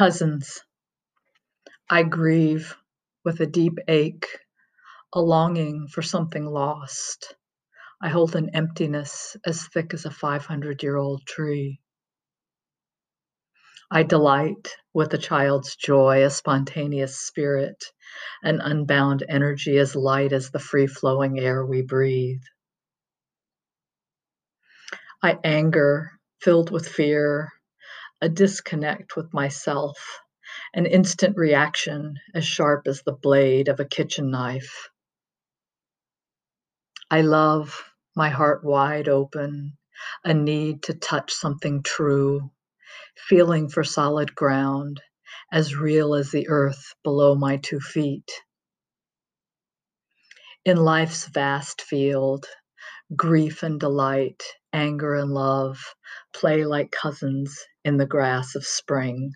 Cousins, I grieve with a deep ache, a longing for something lost. I hold an emptiness as thick as a 500 year old tree. I delight with a child's joy, a spontaneous spirit, an unbound energy as light as the free flowing air we breathe. I anger, filled with fear, a disconnect with myself, an instant reaction as sharp as the blade of a kitchen knife. I love, my heart wide open, a need to touch something true, feeling for solid ground, as real as the earth below my two feet. In life's vast field, grief and delight, anger and love play like cousins in the grass of spring.